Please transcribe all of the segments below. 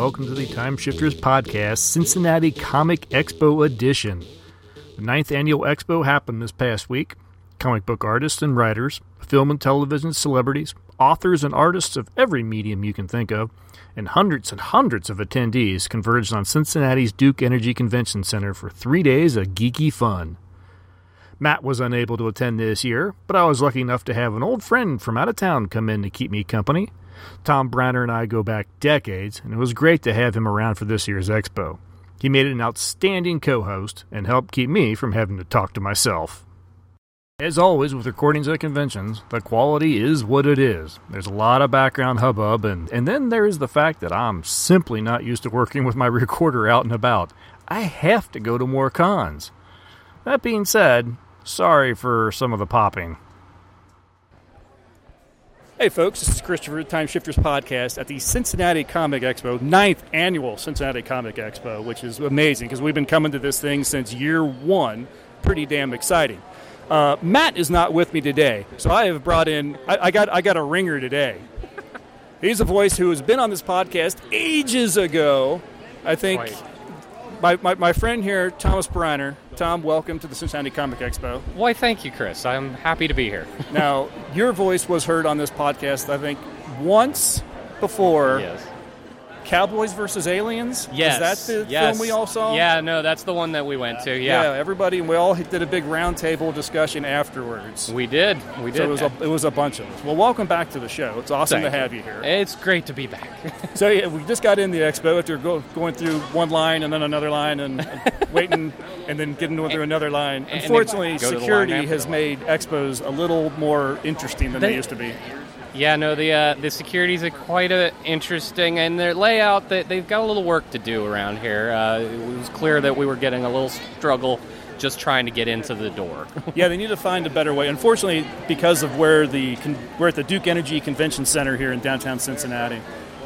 welcome to the Time Shifters Podcast, Cincinnati Comic Expo Edition. The ninth annual expo happened this past week. Comic book artists and writers, film and television celebrities, authors and artists of every medium you can think of, and hundreds and hundreds of attendees converged on Cincinnati's Duke Energy Convention Center for three days of geeky fun. Matt was unable to attend this year, but I was lucky enough to have an old friend from out of town come in to keep me company. Tom Browner and I go back decades, and it was great to have him around for this year's expo. He made an outstanding co host and helped keep me from having to talk to myself. As always with recordings at conventions, the quality is what it is. There's a lot of background hubbub, and, and then there is the fact that I'm simply not used to working with my recorder out and about. I have to go to more cons. That being said, sorry for some of the popping. Hey, folks, this is Christopher, Time Shifters Podcast at the Cincinnati Comic Expo, ninth annual Cincinnati Comic Expo, which is amazing because we've been coming to this thing since year one. Pretty damn exciting. Uh, Matt is not with me today, so I have brought in. I, I got I got a ringer today. He's a voice who has been on this podcast ages ago. I think my, my, my friend here, Thomas Briner. Tom, welcome to the Cincinnati Comic Expo. Why, thank you, Chris. I'm happy to be here. now, your voice was heard on this podcast, I think, once before. Yes. Cowboys versus Aliens? Yes. Is that the yes. film we all saw? Yeah, no, that's the one that we went to. Yeah. Yeah, everybody, we all did a big roundtable discussion afterwards. We did. We did. So it was, a, it was a bunch of us. Well, welcome back to the show. It's awesome Thank to have you. you here. It's great to be back. So yeah, we just got in the expo after go, going through one line and then another line and, and waiting and then getting through another line. Unfortunately, security has made expos a little more interesting than they, They- used to be. Yeah, no, the uh, the security's a quite a interesting, and their layout. That they've got a little work to do around here. Uh, it was clear that we were getting a little struggle just trying to get into the door. yeah, they need to find a better way. Unfortunately, because of where the we're at the Duke Energy Convention Center here in downtown Cincinnati,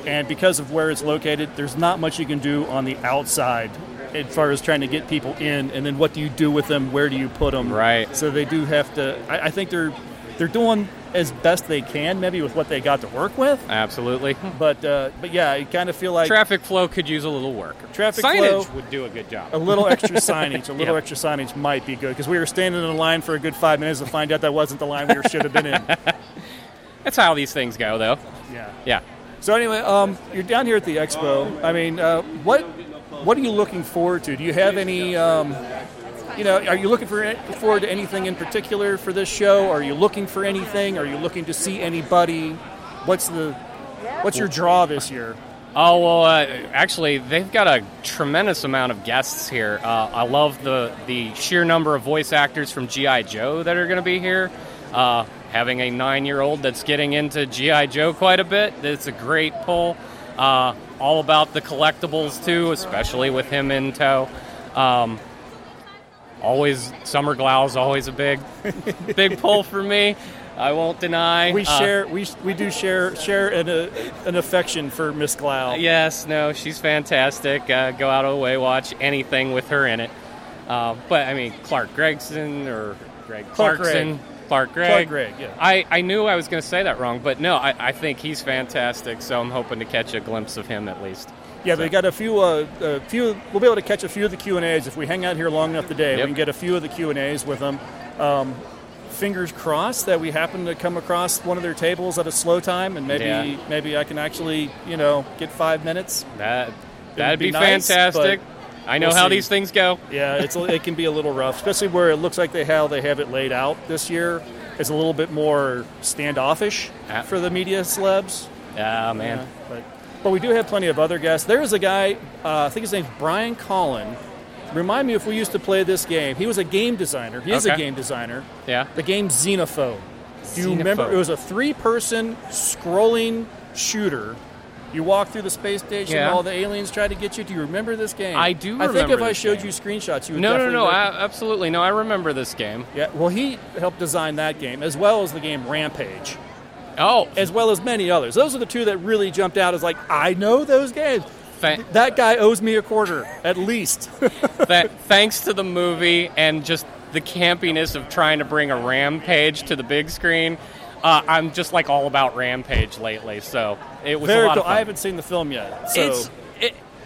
and because of where it's located, there's not much you can do on the outside as far as trying to get people in. And then what do you do with them? Where do you put them? Right. So they do have to. I, I think they're they're doing as best they can, maybe with what they got to work with. Absolutely. But uh, but yeah, I kind of feel like Traffic flow could use a little work. Traffic Signage flow- would do a good job. a little extra signage, a little Yeah. extra signage might be good because we were standing in a line for a good five minutes to find out that wasn't the line we should have been in. That's how these things go, though. Yeah. Yeah. So anyway, um, you're down here at the expo. I mean, uh, what what are you looking forward to? Do you have any? Um, you know, are you looking for forward to anything in particular for this show? Are you looking for anything? Are you looking to see anybody? What's the what's your draw this year? Oh well, uh, actually, they've got a tremendous amount of guests here. Uh, I love the the sheer number of voice actors from GI Joe that are going to be here. Uh, having a nine-year-old that's getting into GI Joe quite a bit, it's a great pull. Uh, all about the collectibles too, especially with him in tow. Um, always Summer Glau's always a big, big pull for me. I won't deny. We Uh, share we we do share share an, uh, an affection for Miss Glau. Yes, no, she's fantastic. Uh, go out of the way, watch anything with her in it. Uh, but I mean, Clark Gregson or Greg Clark Clarkson. Gregg. Clark Gregg. Clark Gregg, yeah. I, I knew I was going to say that wrong, but no, I, I think he's fantastic. So I'm hoping to catch a glimpse of him at least. Yeah, they got a few. Uh, a few. We'll be able to catch a few of the Q and A's if we hang out here long enough today. Yep. We can get a few of the Q and A's with them. Um, fingers crossed that we happen to come across one of their tables at a slow time, and maybe Yeah. maybe I can actually you know get five minutes. That that'd be be, nice, fantastic. I know we'll how see. these things go. Yeah, it's it can be a little rough, especially where it looks like they how they have it laid out this year. It's a little bit more standoffish Ah. for the media celebs. Ah, man. Yeah, but, but we do have plenty of other guests. There is a guy, uh, I think his name's Brian Colin. Remind me if we used to play this game. He was a game designer. He is a game designer. Yeah. The game Xenophobe. Do you remember? It was a three-person scrolling shooter. You walk through the space station, Yeah. all the aliens try to get you. Do you remember this game? I do I think if I showed game. you screenshots, you would No, no, no, absolutely no. I remember this game. yeah. Well, he helped design that game as well as the game Rampage. Oh, as well as many others. Those are the two that really jumped out as like, I know those games. Fa- That guy owes me a quarter, at least. Th- thanks to the movie and just the campiness of trying to bring a Rampage to the big screen, uh, I'm just like all about Rampage lately. So it was a Very lot cool. of fun. I haven't seen the film yet. So it's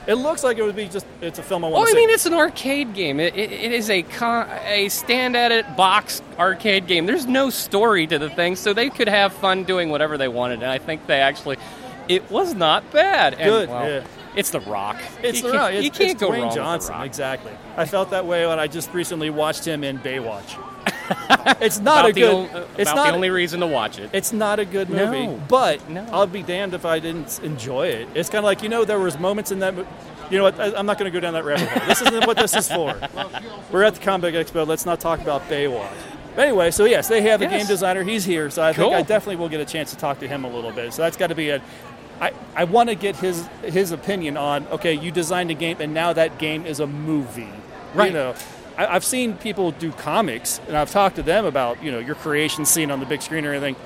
It looks like it would be just it's a film I want I to see. Oh, I mean, it's an arcade game. It, it, it is a con- a stand at it box arcade game. There's no story to the thing, so they could have fun doing whatever they wanted. And I think they actually, it was not bad. And, Good, well, yeah. It's The Rock. It's you the. It's, you can't it's go Dwayne wrong Johnson, Rock. exactly. I felt that way when I just recently watched him in Baywatch. it's not About a the good. on- it's about not the only reason to watch it. It's not a good movie, No. but No. I'll be damned if I didn't enjoy it. It's kind of like you know there was moments in that. You know what? I, I'm not going to go down that rabbit hole. This isn't what this is for. We're at the Comic Expo. Let's not talk about Baywatch. But anyway, so yes, they have a Yes. game designer. He's here, so I think I definitely will get a chance to talk to him a little bit. So that's got to be a. I, I want to get his his opinion on okay, you designed a game and now that game is a movie. Right. You know, I, I've seen people do comics and I've talked to them about you know your creation scene on the big screen or anything.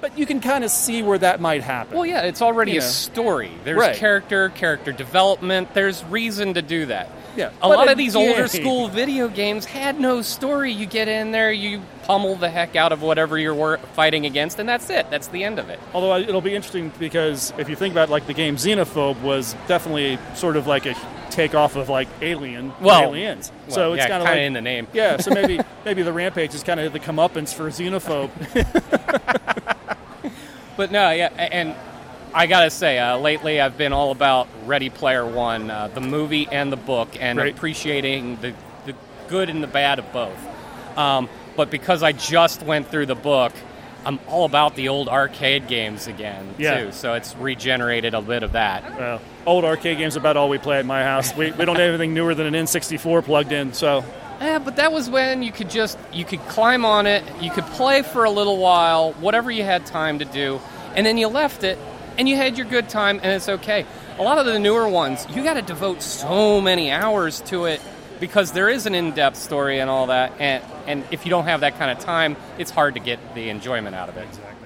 But you can kind of see where that might happen. Well, yeah, it's already a story. There's Right. character, character development. There's reason to do that. Yeah, A lot of these older school video games had no story. You get in there, you pummel the heck out of whatever you're fighting against, and that's it. That's the end of it. Although it'll be interesting because if you think about it, like the game Xenophobe was definitely sort of like a takeoff of like Alien, Well, Aliens. well, so it's yeah, kind of like in the name. Yeah, so maybe maybe the Rampage is kind of the comeuppance for Xenophobe. But no, yeah, and I gotta say, uh, lately I've been all about Ready Player One, uh, the movie and the book, and appreciating the, the good and the bad of both. Um, but because I just went through the book, I'm all about the old arcade games again Yeah. too. So it's regenerated a bit of that. Well, old arcade games are about all we play at my house. We, we don't have anything newer than an N64 plugged in. So Yeah, but that was when you could just you could climb on it, you could play for a little while, whatever you had time to do, and then you left it and you had your good time and it's okay. A lot of the newer ones, you got to devote so many hours to it because there is an in-depth story and all that and and if you don't have that kind of time, it's hard to get the enjoyment out of it. Exactly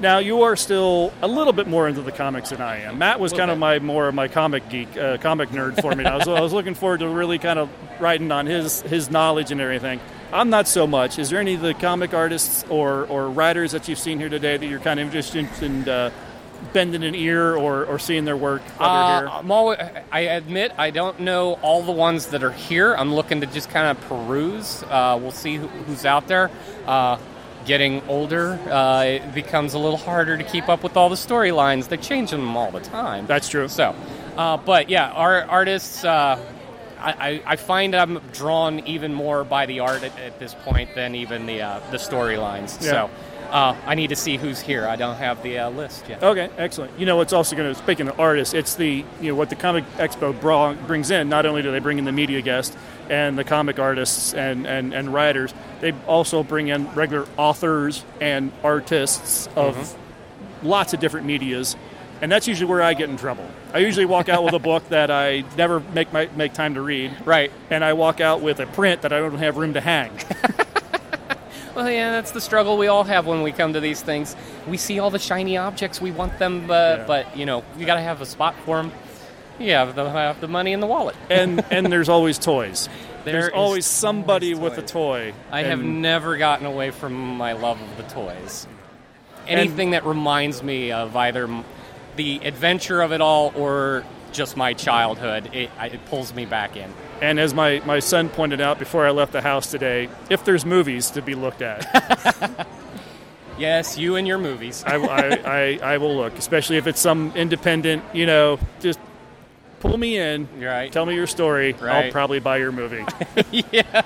now you are still a little bit more into the comics than I am. Matt was kind of my more of my comic geek, uh, comic nerd for me. I was, I was looking forward to really kind of writing on his his knowledge and everything. I'm not so much. Is there any of the comic artists or, or writers that you've seen here today that you're kind of interested in uh, bending an ear or, or seeing their work Uh, here? I'm always, I admit I don't know all the ones that are here. I'm looking to just kind of peruse. Uh, we'll see who, who's out there. Uh, getting older, uh, it becomes a little harder to keep up with all the storylines. They change them all the time. That's true. So, uh, but yeah, our artists. Uh, I, I I find I'm drawn even more by the art at, at this point than even the uh, the storylines. Yeah. So uh, I need to see who's here. I don't have the uh, list yet. Okay, excellent. You know, it's also going to speaking of artists, it's the you know what the Comic Expo bra- brings in. Not only do they bring in the media guests and the comic artists and, and, and writers, they also bring in regular authors and artists of lots of different medias, and that's usually where I get in trouble. I usually walk out with a book that I never make my, make time to read, Right. and I walk out with a print that I don't have room to hang. Well, yeah, that's the struggle we all have when we come to these things. We see all the shiny objects, we want them, uh, Yeah. but you know, you got to have a spot for them. You have to have the money in the wallet. and and there's always toys. There there's always somebody with a toy. I have never gotten away from my love of the toys. Anything that reminds me of either the adventure of it all or just my childhood, it, it pulls me back in. And as my, my son pointed out before I left the house today, if there's movies to be looked at, Yes, you and your movies. I, I, I, I will look, especially if it's some independent, you know, just pull me in, Right. tell me your story. I'll probably buy your movie. yeah,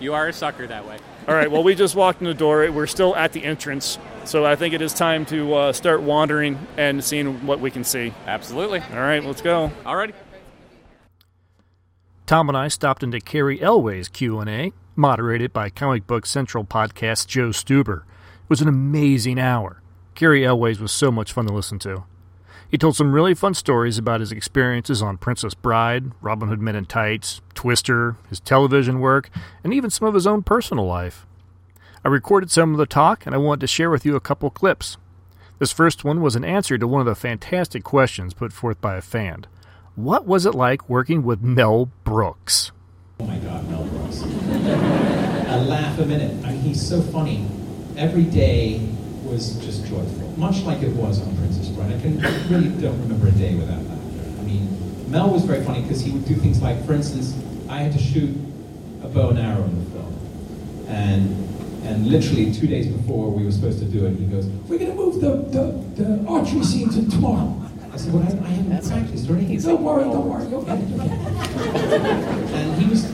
you are a sucker that way. All right, well, we just walked in the door. We're still at the entrance. So I think it is time to uh, start wandering and seeing what we can see. Absolutely. All right, let's go. Alrighty. Tom and I stopped into Cary Elwes' Q&A, moderated by Comic Book Central podcast Joe Stuber. It was an amazing hour. Cary Elwes was so much fun to listen to. He told some really fun stories about his experiences on Princess Bride, Robin Hood Men in Tights, Twister, his television work, and even some of his own personal life. I recorded some of the talk and I wanted to share with you a couple clips. This first one was an answer to one of the fantastic questions put forth by a fan. What was it like working with Mel Brooks? Oh my God, Mel Brooks. I laugh a minute. I mean, he's so funny. Every day was just joyful, much like it was on Princess Bride. I can really don't remember a day without laughter. I mean, Mel was very funny because he would do things like, for instance, I had to shoot a bow and arrow in the film, and and literally two days before we were supposed to do it, he goes, We're going to move the, the, the archery scene to tomorrow. I said, well, I, I haven't practiced or anything. Don't worry, don't oh. worry. You'll get it. And he was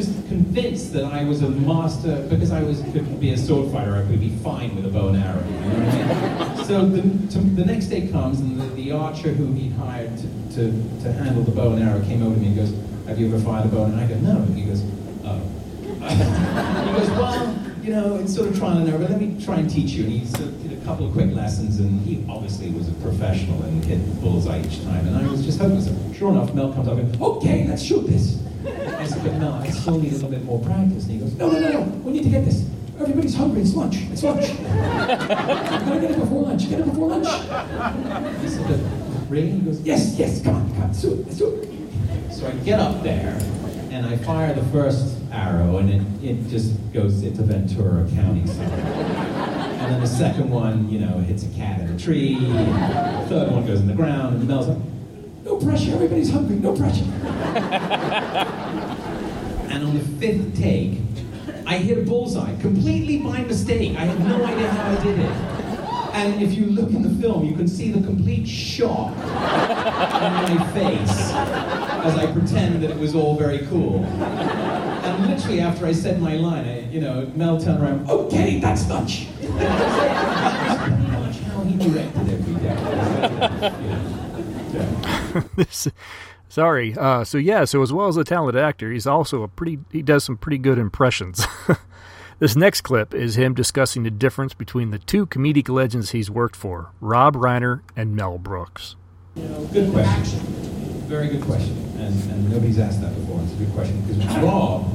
just convinced that I was a master because I was could be a sword fighter. I could be fine with a bow and arrow. You know what I mean? So the, to, the next day comes, and the, the archer who he'd hired to, to, to handle the bow and arrow came over to me and goes, "Have you ever fired a bow?" And I go, "No." And he goes, "Oh." he goes, "Well." You know, it's sort of trial and error, but let me try and teach you. And he sort of did a couple of quick lessons, and he obviously was a professional and hit the bullseye each time. And I was just hoping so. Sure enough, Mel comes up and, Okay, let's shoot this. I said, but Mel, I still need a little bit more practice. And he goes, No, no, no, no. We need to get this. Everybody's hungry. It's lunch. It's lunch. we gotta get it before lunch. Get it before lunch. I said, but really? He goes, Yes, yes. Come on, come on. Let's do it. Let's do it. So I get up there and I fire the first arrow and it, it just goes into Ventura County. And then the second one, you know, hits a cat in a tree. The third one goes in the ground and Mel's No pressure. Everybody's hungry. No pressure. and on the fifth take, I hit a bullseye completely by mistake. I had no idea how I did it. And if you look in the film, you can see the complete shock on my face as I pretend that it was all very cool. And literally after I said my line, I, you know, Mel turned around, Okay, that's lunch. watch how he directed every day. This, sorry. Uh, so yeah. So as well as a talented actor, he's also a pretty. He does some pretty good impressions. this next clip is him discussing the difference between the two comedic legends he's worked for, Rob Reiner and Mel Brooks. You know, good question. Very good question. And, and nobody's asked that before. It's a good question because Rob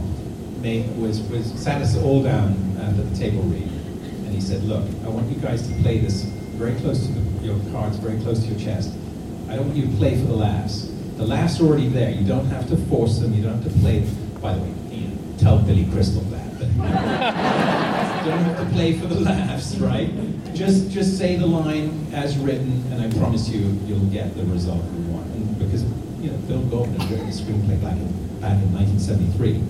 made, was, was sat us all down at the table read, and he said, "Look, I want you guys to play this very close to the, your cards, very close to your chest. I don't want you to play for the laughs. The laughs are already there. You don't have to force them. You don't have to play. By the way, Ian, tell Billy Crystal that. But you don't have to play for the laughs, right? Just just say the line as written, and I promise you, you'll get the result you want. And because you know, Bill Goldman had written the screenplay back in back in 1973.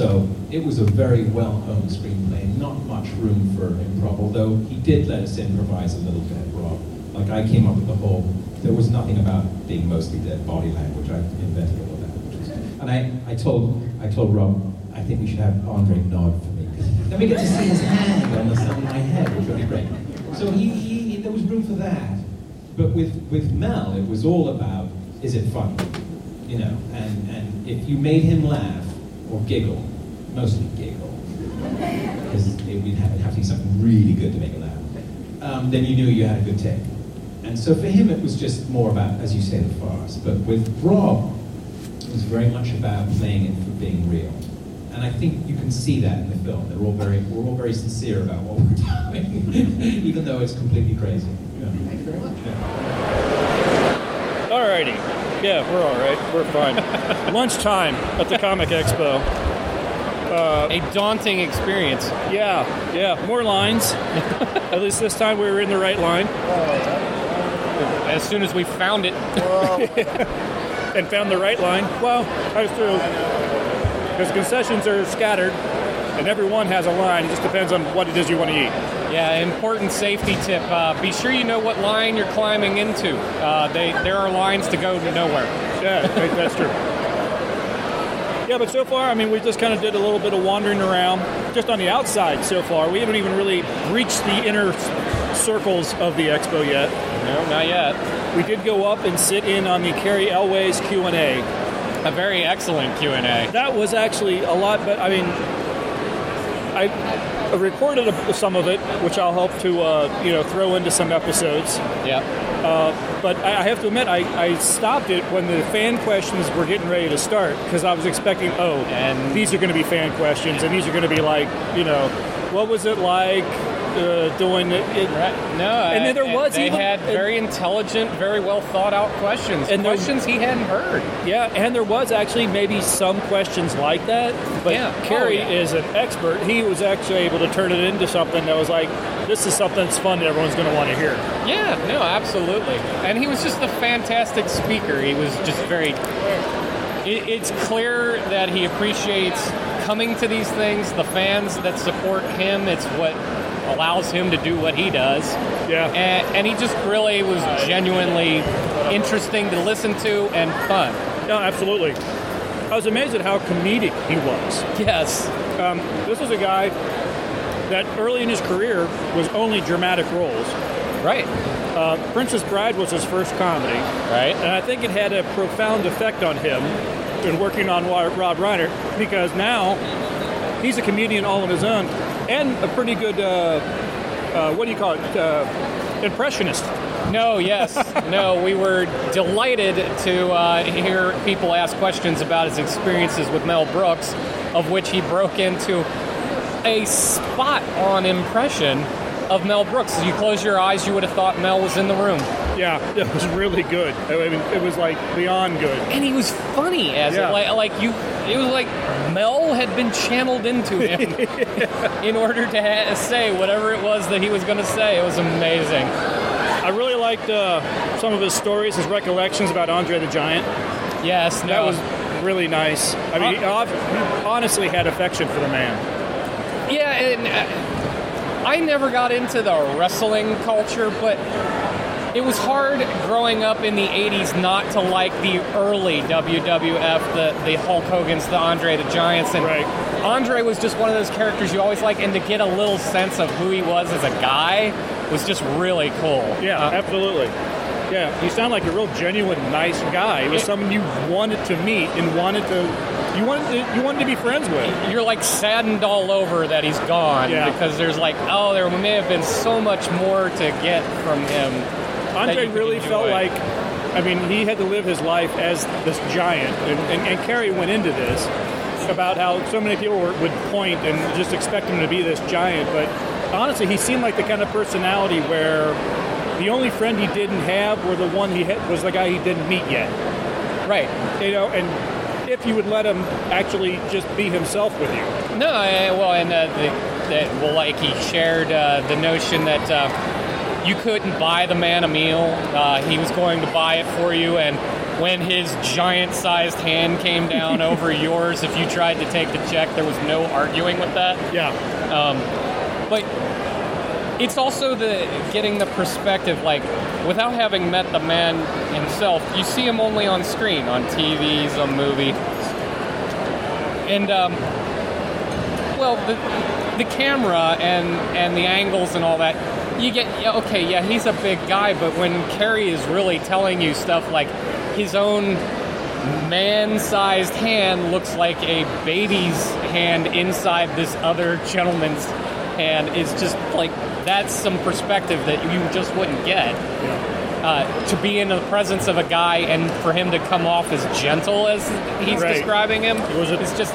So it was a very well-honed screenplay, not much room for improv, although he did let us improvise a little bit, Rob. Like I came up with the whole, there was nothing about being mostly dead body language. I invented all of that. And I, I told I told Rob, I think we should have Andre nod for me. Then we get to see his hand on the side of my head, which would be great. So he, he there was room for that. But with, with Mel, it was all about, is it funny? You know, and, and if you made him laugh or giggle, mostly giggle, because it would have, have to be something really good to make a laugh, um, then you knew you had a good take. And so for him, it was just more about, as you say, the farce. But with Rob, it was very much about playing it for being real. And I think you can see that in the film. They're all very, we're all very sincere about what we're doing, even though it's completely crazy. Yeah. Thank you very much. All righty. Yeah, we're all right. We're fine. Lunchtime at the Comic Expo. Uh, A daunting experience. Yeah, yeah. More lines. At least this time we were in the right line oh, As soon as we found it, and found the right line. Well, I was through. Because concessions are scattered, and every one has a line. It just depends on what it is you want to eat. yeah. Important safety tip: uh, be sure you know what line you're climbing into. Uh, they there are lines to go to nowhere. Yeah, that's true. Yeah, but so far, I mean, we just kind of did a little bit of wandering around, just on the outside so far. We haven't even really reached the inner circles of the expo yet. No, not yet. We did go up and sit in on the Cary Elwes Q and A. A very excellent Q and A. That was actually a lot, but I mean, I recorded a- some of it, which I'll help to uh, you know throw into some episodes. Yeah. But I I have to admit, I, I stopped it when the fan questions were getting ready to start because I was expecting, oh, And- these are going to be fan questions, and these are going to be like, you know, what was it like uh, doing it. it- Right. No, And then there uh, was they even- had very intelligent, very well thought out questions, And there- questions he hadn't heard. Yeah, and there was actually maybe some questions like that, but Yeah. Cary Oh, yeah. is an expert. He was actually able to turn it into something that was like, this is something that's fun that everyone's going to want to hear. Yeah, no, absolutely. And he was just a fantastic speaker. He was just very. It, it's clear that he appreciates coming to these things. The fans that support him, it's what allows him to do what he does. Yeah. And, and he just really was genuinely interesting to listen to and fun. No, absolutely. I was amazed at how comedic he was. Yes. Um, this is a guy that early in his career was only dramatic roles. Right. Uh, Princess Bride was his first comedy, Right. and I think it had a profound effect on him in working on Rob Reiner because now he's a comedian all on his own and a pretty good, uh, uh, what do you call it, uh, impressionist. No, yes. no, we were delighted to uh, hear people ask questions about his experiences with Mel Brooks, of which he broke into a spot on impression of Mel Brooks. As you close your eyes, you would have thought Mel was in the room. Yeah, it was really good. I mean, it was like beyond good. And he was funny as Yeah. it. Like, like you, it was like Mel had been channeled into him in order to ha- say whatever it was that he was going to say. It was amazing. I really liked uh, some of his stories, his recollections about Andre the Giant. Yes, no. That was really nice. I mean, he ob- he honestly had affection for the man. Yeah, and uh, I never got into the wrestling culture, but it was hard growing up in the 80s not to like the early WWF, the, the Hulk Hogan's, the Andre the Giants. And Right. Andre was just one of those characters you always like, and to get a little sense of who he was as a guy was just really cool. Yeah, Uh, absolutely. Yeah, you sound like a real genuine, nice guy. It was someone you wanted to meet and wanted to you wanted to, you wanted to be friends with. you're like saddened all over that he's gone Yeah. because there's like, oh, there may have been so much more to get from him. Andre really felt like, I mean, he had to live his life as this giant, and, and, and Cary went into this about how so many people were, would point and just expect him to be this giant, but honestly, he seemed like the kind of personality where the only friend he didn't have were the one he had, was the guy he didn't meet yet. Right. You know, and if you would let him actually just be himself with you. No, well, and uh, the, that well, like he shared uh, the notion that uh, you couldn't buy the man a meal; uh, he was going to buy it for you. And when his giant-sized hand came down over yours, if you tried to take the check, there was no arguing with that. Yeah. But it's also the getting the perspective, like without having met the man himself, you see him only on screen, on TVs, some movie, and um, well, the the camera and and the angles and all that. You get okay, yeah, he's a big guy, but when Cary is really telling you stuff like his own man-sized hand looks like a baby's hand inside this other gentleman's hand is just like that's some perspective that you just wouldn't get. Uh, to be in the presence of a guy and for him to come off as gentle as he's Right. describing him It was a- it's just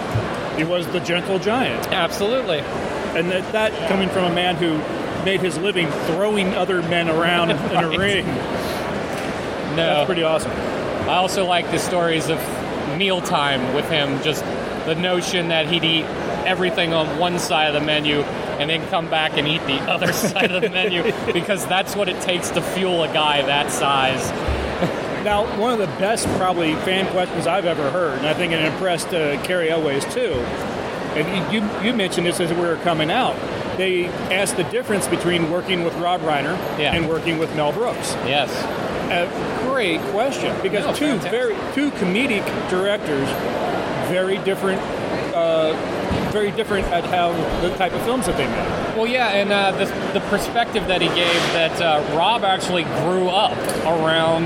He was the gentle giant. absolutely And that, that coming from a man who made his living throwing other men around in a ring. no That's pretty awesome. I also like the stories of mealtime with him, just the notion that he'd eat everything on one side of the menu and then come back and eat the other side of the menu because that's what it takes to fuel a guy that size. Now, one of the best probably fan questions I've ever heard, and I think it impressed uh, Cary Elwes too. And you, you mentioned this as we were coming out. They asked the difference between working with Rob Reiner Yeah. and working with Mel Brooks. Yes. A great question because No, two fantastic. very two comedic directors, very different, uh, very different at how the type of films that they made. Well, yeah, and uh, the, the perspective that he gave that uh, Rob actually grew up around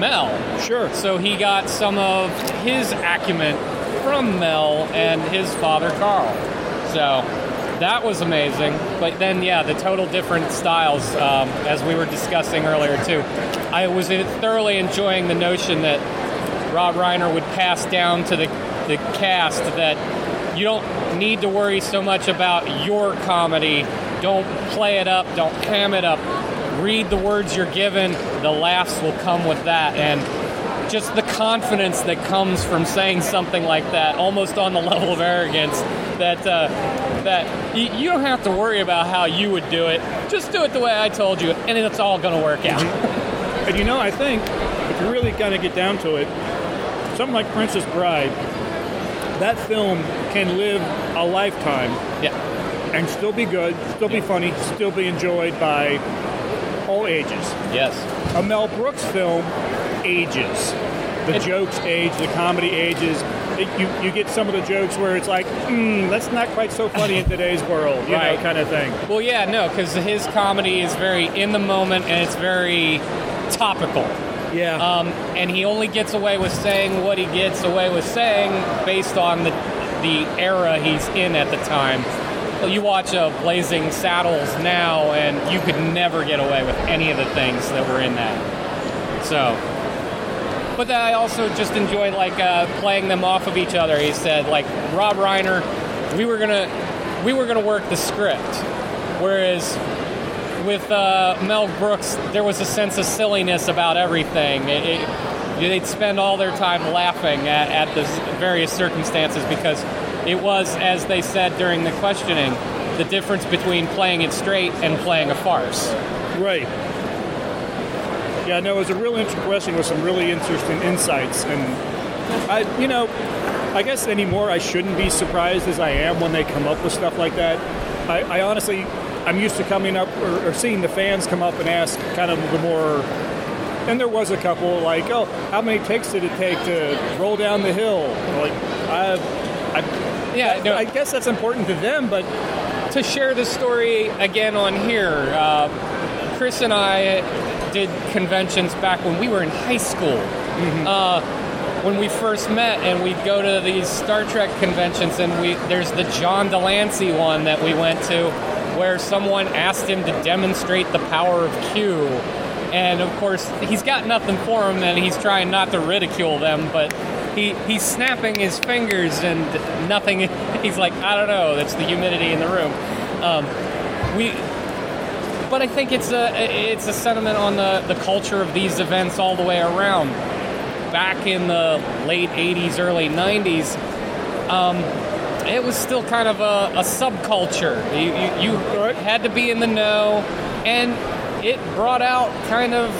Mel. Sure. So he got some of his acumen from Mel and his father Carl. So that was amazing. But then, yeah, the total different styles, um, as we were discussing earlier too. I was thoroughly enjoying the notion that Rob Reiner would pass down to the the cast that you don't need to worry so much about your comedy don't play it up, don't ham it up. Read the words you're given. The laughs will come with that, and just the confidence that comes from saying something like that, almost on the level of arrogance, that uh, that you, you don't have to worry about how you would do it. Just do it the way I told you, and it's all going to work out. And you know, I think if you really kind of get down to it, something like Princess Bride, that film can live a lifetime Yeah. and still be good, still be funny, still be enjoyed by all ages. Yes. A Mel Brooks film ages. The jokes age, the comedy ages. You, you get some of the jokes where it's like, mm, that's not quite so funny in today's world, you Right. know, kind of thing. Well, yeah, no, because his comedy is very in the moment and it's very topical. Yeah. Um, and he only gets away with saying what he gets away with saying based on the the era he's in at the time. Well, you watch uh, Blazing Saddles now, and you could never get away with any of the things that were in that. So, but then I also just enjoyed like uh, playing them off of each other. He said like Rob Reiner, we were gonna we were gonna work the script, whereas with uh, Mel Brooks, there was a sense of silliness about everything. It, it, they'd spend all their time laughing at, at the various circumstances because it was, as they said during the questioning, the difference between playing it straight and playing a farce. Right. Yeah, no, it was a real interesting question with some really interesting insights. And I, you know, I guess anymore I shouldn't be surprised as I am when they come up with stuff like that. I, I honestly, I'm used to coming up or, or seeing the fans come up and ask kind of the more. And there was a couple like, oh, how many takes did it take to roll down the hill? Like, I, I, Yeah, no, I guess that's important to them, but to share the story again on here, uh, Chris and I did conventions back when we were in high school. Uh, when we first met, and we'd go to these Star Trek conventions, and we there's the John de Lancie one that we went to, where someone asked him to demonstrate the power of Q. And of course, he's got nothing for him, and he's trying not to ridicule them, but he, he's snapping his fingers and nothing. He's like, I don't know, that's the humidity in the room. Um, we, but I think it's a it's a sentiment on the, the culture of these events all the way around. Back in the late '80s, early '90s, um, it was still kind of a, a subculture. You, you, you had to be in the know, and it brought out kind of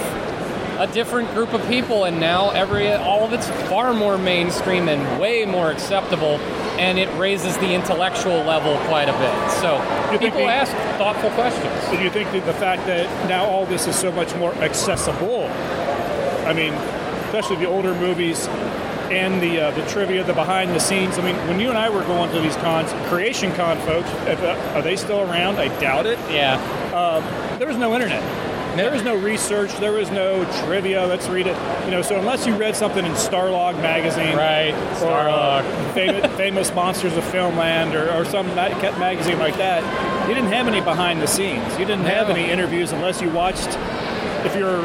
a different group of people. And now every all of it's far more mainstream and way more acceptable, and it raises the intellectual level quite a bit. So You people ask thoughtful questions. Do you think that the fact that now all this is so much more accessible? I mean, especially the older movies and the uh, the trivia, the behind the scenes. I mean, when you and I were going to these cons, Creation Con folks, if, uh, are they still around? I doubt it. Yeah. There was no internet. There was no research. There was no trivia. Let's read it. You know, so unless you read something in Starlog magazine, Right. or Starlog. famous, famous monsters of filmland or, or some ma- magazine like that you didn't have any behind the scenes you didn't have any interviews unless you watched if you're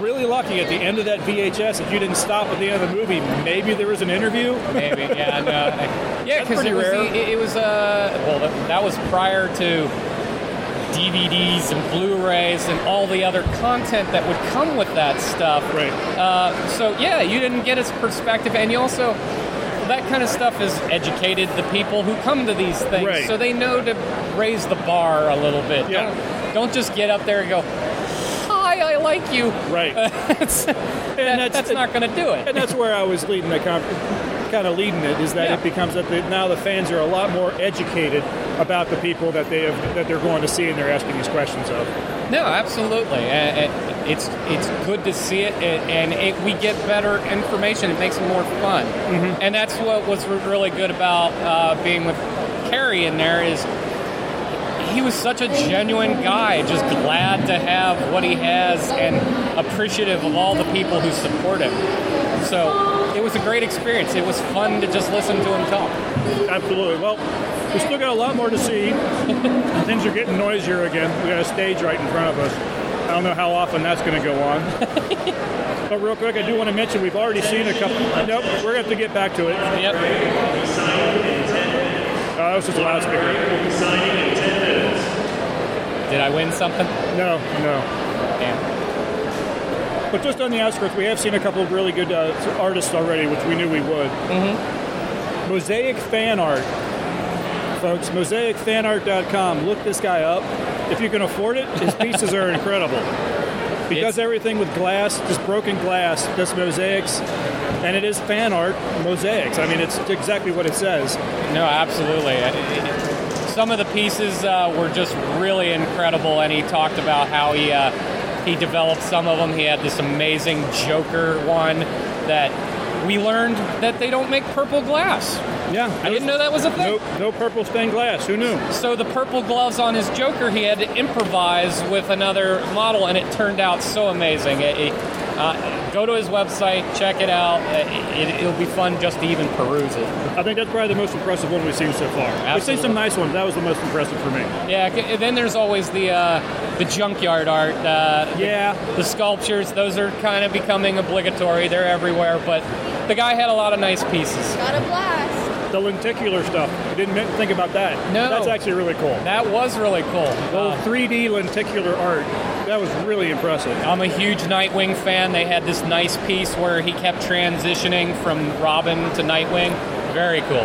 really lucky at the end of that vhs if you didn't stop at the end of the movie maybe there was an interview Maybe, yeah, no, yeah, because it was the, it, it was uh, well, that, that was prior to DVDs and Blu-rays and all the other content that would come with that stuff. Right. Uh, so yeah, you didn't get his perspective, and you also that kind of stuff has educated the people who come to these things, Right. so they know to raise the bar a little bit. Yeah. Don't, don't just get up there and go, "Hi, I like you." right That's- that- that's- that's not going to do it. and that's where i was leading the con- kind of leading it is that Yeah. it becomes that the, now the fans are a lot more educated about the people that they have that they're going to see and they're asking these questions of No, absolutely. It's it's good to see it, and it, we get better information. It makes it more fun, and that's what was really good about uh, being with Cary in there is he was such a genuine guy, just glad to have what he has and appreciative of all the people who support him. So it was a great experience. It was fun to just listen to him talk. Absolutely. Well, we still got a lot more to see. Things are getting noisier again. We got a stage right in front of us. I don't know how often that's going to go on. but real quick, I do want to mention we've already seen a couple. Nope, we're going to have to get back to it. Yep. Uh, that was just a loudspeaker. Did I win something? No, no. Damn. But just on the outskirts, we have seen a couple of really good uh, artists already, which we knew we would. Mm-hmm. Mosaic fan art, folks. MosaicFanArt.com. Look this guy up. If you can afford it, his pieces are incredible. He does everything with glass, just broken glass, just mosaics, and it is fan art mosaics. I mean, it's exactly what it says. No, absolutely. It- Some of the pieces uh, were just really incredible, and he talked about how he uh, he developed some of them. He had this amazing Joker one that we learned that they don't make purple glass. Yeah, I didn't know that was a thing. No, no purple stained glass. Who knew? So the purple gloves on his Joker, he had to improvise with another model, and it turned out so amazing. It, it, uh, go to his website, check it out. It, it, it'll be fun just to even peruse it. I think that's probably the most impressive one we've seen so far. We've seen some nice ones. That was the most impressive for me. Yeah. Then there's always the uh, the junkyard art. Uh, Yeah. The sculptures, those are kind of becoming obligatory. They're everywhere, but the guy had a lot of nice pieces. Got a blast. The lenticular stuff. I didn't think about that. No. That's actually really cool. That was really cool. Well, Uh, 3D lenticular art. That was really impressive. I'm a huge Nightwing fan. They had this nice piece where he kept transitioning from Robin to Nightwing. Very cool.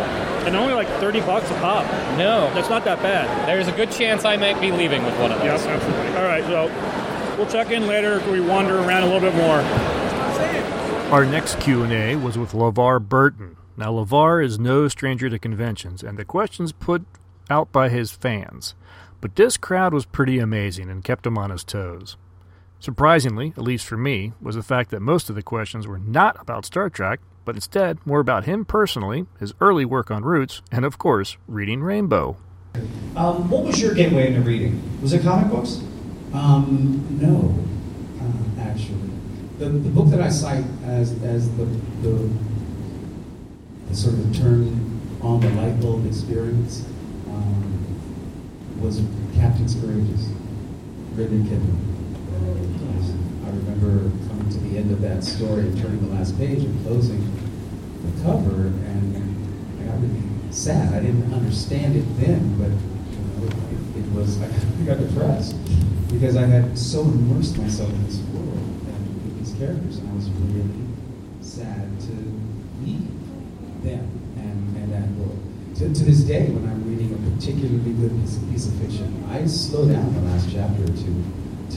And only like 30 bucks a pop. No, That's not that bad. there's a good chance I might be leaving with one of Yep, those. absolutely. All right, so we'll check in later if we wander around a little bit more. Our next Q&A was with LeVar Burton. Now, LeVar is no stranger to conventions and the questions put out by his fans. But this crowd was pretty amazing and kept him on his toes. Surprisingly, at least for me, was the fact that most of the questions were not about Star Trek, but instead more about him personally, his early work on Roots, and of course, reading Rainbow. Um, what was your gateway into reading? Was it comic books? Um, no, uh, actually. The, the book that I cite as, as the, the, the sort of turn on the light bulb experience um, was Captains Courageous, Rudyard Kipling. I remember coming to the end of that story and turning the last page and closing the cover, and I got really sad. I didn't understand it then, but you know, it, it was, I got depressed because I had so immersed myself in this world and these characters, and I was really sad to leave them and, and that world. To, to this day, when I'm reading a particularly good piece of, piece of fiction, I slow down the last chapter or two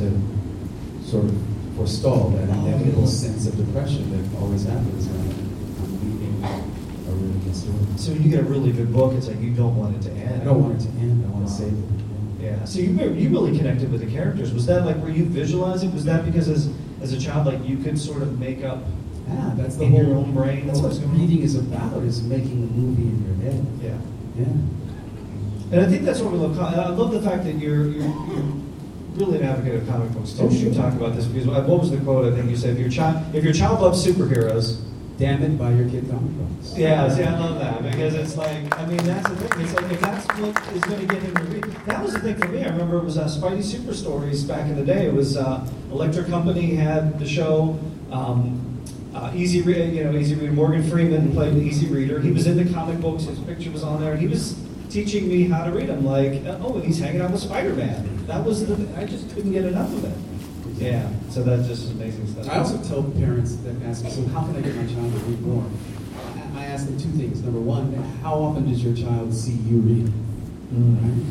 to sort of forestall that oh, inevitable sense of depression that always happens when I'm reading a really good story. So when you get a really good book, it's like you don't want it to end. I don't want it to end. I want to save it. Yeah. So you you really connected with the characters. Was that like were you visualizing? Was that because as as a child, like you could sort of make up? Yeah, that's the In whole your own brain, That's what what was going on? reading is about. Is making a movie in your head. Yeah. Yeah. And I think that's what we love. I love the fact that you're you're, you're really an advocate of comic books too. Oh. You talk about this because what was the quote? I think you said if your child if your child loves superheroes. Damn it, buy your kid comic books. Yeah, see, I love that because it's like, I mean, that's the thing. It's like if that's what is going to get him to read. That was the thing for me. I remember it was uh, Spidey Super Stories back in the day. It was uh, Electric Company had the show. Um, uh, Easy, Re- you know, Easy Reader. Morgan Freeman played the Easy Reader. He was in the comic books. His picture was on there. He was teaching me how to read them. Like, uh, oh, he's hanging out with Spider Man. That was the. I just couldn't get enough of it. Yeah. So that's just amazing stuff. I also tell parents that ask, me, so how can I get my child to read more? I- ask them two things. Number one, how often does your child see you read? Right?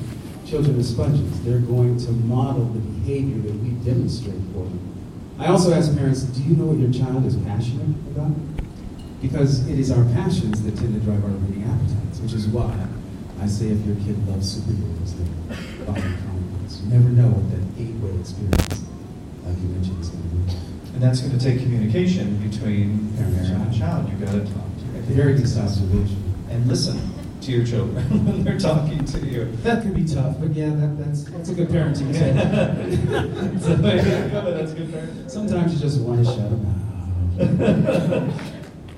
Children are sponges. They're going to model the behavior that we demonstrate for them. I also ask parents, do you know what your child is passionate about? Because it is our passions that tend to drive our reading appetites, which is why I say if your kid loves superheroes, then buy the comic books. You never know what that eight-way experience, like you mentioned, is going to be. And that's going to take communication between Parent and child. You've got to talk to your Very good observation. and listen to your children when they're talking to you. That could be tough, but yeah, that, that's that's a good parenting tip. so, that's good parenting. Sometimes you just want to shut them out.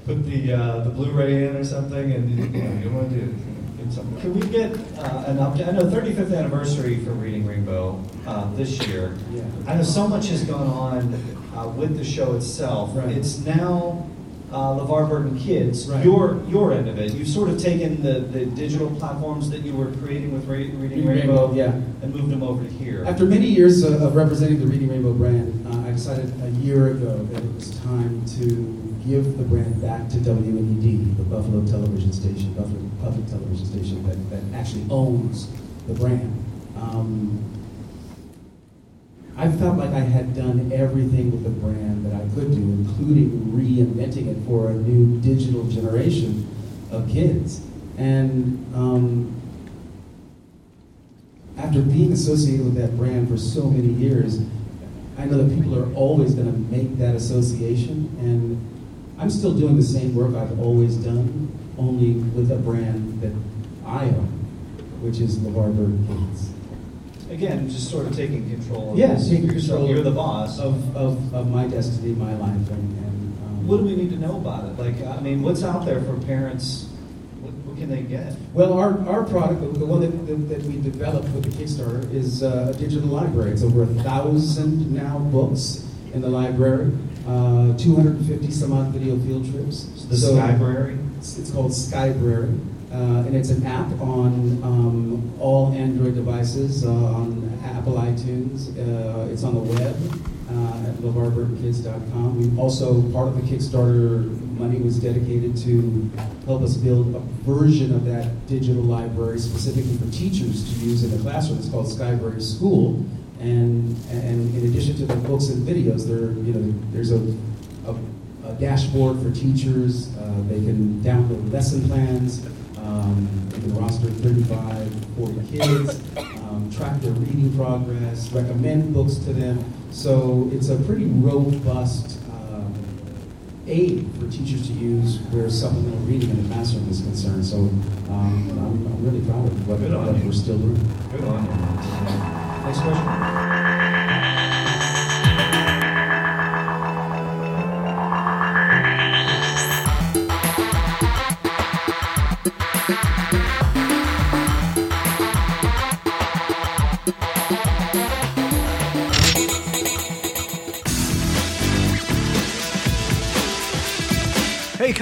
Put the uh, the Blu-ray in or something, and you, know, you don't want to do get something. Can we get uh, an update? I know 35th anniversary for Reading Rainbow uh, this year. Yeah. I know so much has gone on uh, with the show itself. Right. It's now uh, LeVar Burton Kids, Right. your your end of it. You've sort of taken the, the digital platforms that you were creating with Ra- Reading Rainbow, Rainbow, yeah. and moved them over to here. After many years of, of representing the Reading Rainbow brand, uh, I decided a year ago that it was time to give the brand back to WNED, the Buffalo television station, Buffalo public television station that, that actually owns the brand. Um, I felt like I had done everything with the brand that I could do, including reinventing it for a new digital generation of kids. And um, after being associated with that brand for so many years, I know that people are always going to make that association, and I'm still doing the same work I've always done, only with a brand that I own, which is LeVar Burton Kids. Again, just sort of taking control. Of Yeah, taking You're- control You're the boss. of, of, of my destiny, my life, and, and um, What do we need to know about it? Like, I mean, what's out there for parents? What, what can they get? Well, our, our product, the one that, that, that we developed with the Kickstarter, is uh, a digital library. It's over a thousand now books in the library, uh, 250 some odd video field trips. The So- Skybrary. It's, it's called Skybrary, uh, and it's an app on um, all Android devices, uh, on Apple iTunes. Uh, it's on the web uh, at LeVarBurtonKids.com. We also, part of the Kickstarter money was dedicated to help us build a version of that digital library specifically for teachers to use in the classroom. It's called Skybrary School. And, and in addition to the books and videos, there, you know, there's a, a a dashboard for teachers. Uh, they can download lesson plans. Um, they can roster 35, 40 kids, um, track their reading progress, recommend books to them. So it's a pretty robust um, aid for teachers to use where supplemental reading in the classroom is concerned. So um, I'm, I'm really proud of what, what we're still doing. Good on you. Next question.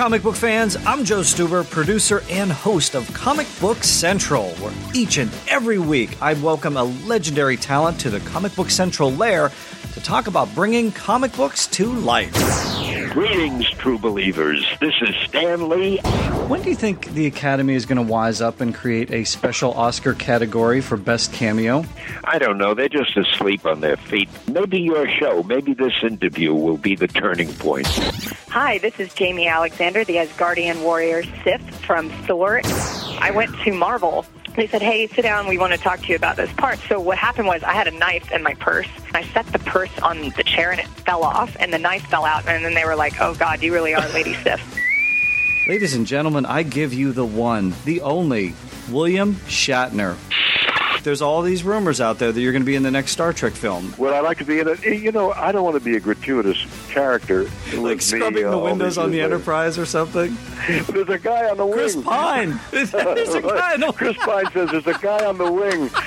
Comic book fans, I'm Joe Stuber, producer and host of Comic Book Central, where each and every week I welcome a legendary talent to the Comic Book Central lair to talk about bringing comic books to life. Greetings, true believers. This is Stan Lee. When do you think the Academy is going to wise up and create a special Oscar category for Best Cameo? I don't know. They're just asleep on their feet. Maybe your show, maybe this interview will be the turning point. Hi, this is Jaimie Alexander, the Asgardian warrior Sif from Thor. I went to Marvel. They said, hey, sit down. We want to talk to you about this part. So what happened was I had a knife in my purse. I set the purse on the chair and it fell off and the knife fell out. And then they were like, oh, God, you really are Lady Sif. Ladies and gentlemen, I give you the one, the only, William Shatner. There's all these rumors out there that you're going to be in the next Star Trek film. Well, I'd like to be in it? You know, I don't want to be a gratuitous character. Like with me, scrubbing uh, the windows on the later. Enterprise or something. There's a guy on the wing. Chris Pine. There's a guy on the Chris Pine says there's a guy on the wing.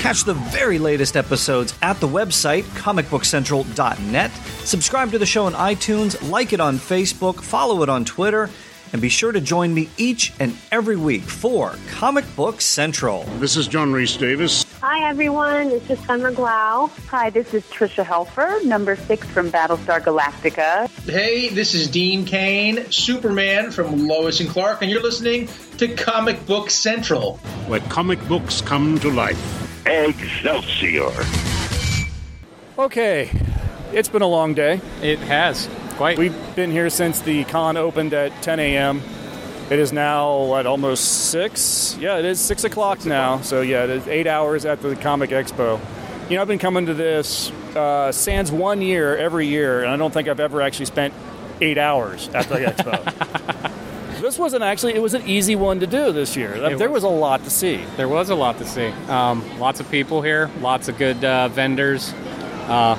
Catch the very latest episodes at the website, comicbookcentral.net. Subscribe to the show on iTunes, like it on Facebook, follow it on Twitter, and be sure to join me each and every week for Comic Book Central. This is John Rhys-Davies. Hi, everyone. This is Summer Glau. Hi, this is Tricia Helfer, number six from Battlestar Galactica. Hey, this is Dean Cain, Superman from Lois and Clark, and you're listening to Comic Book Central. Where comic books come to life. Excelsior. Okay, it's been a long day. It has. Quite. We've been here since the con opened at 10 a.m. It is now at almost six. Yeah, it is six o'clock now. So yeah, it is eight hours at the Comic Expo. You know, I've been coming to this uh, sans one year every year, and I don't think I've ever actually spent eight hours at the expo. this wasn't actually; it was an easy one to do this year. It there was. was a lot to see. There was a lot to see. Um, lots of people here, lots of good uh, vendors. Uh,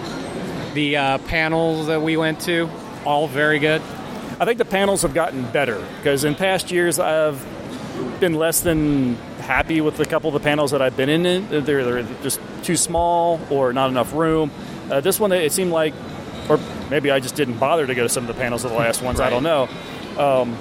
the uh, panels that we went to, all very good. I think the panels have gotten better because in past years I've been less than happy with a couple of the panels that I've been in. They're, they're just too small or not enough room. Uh, this one, it seemed like or maybe I just didn't bother to go to some of the panels of the last ones. I don't know. Um,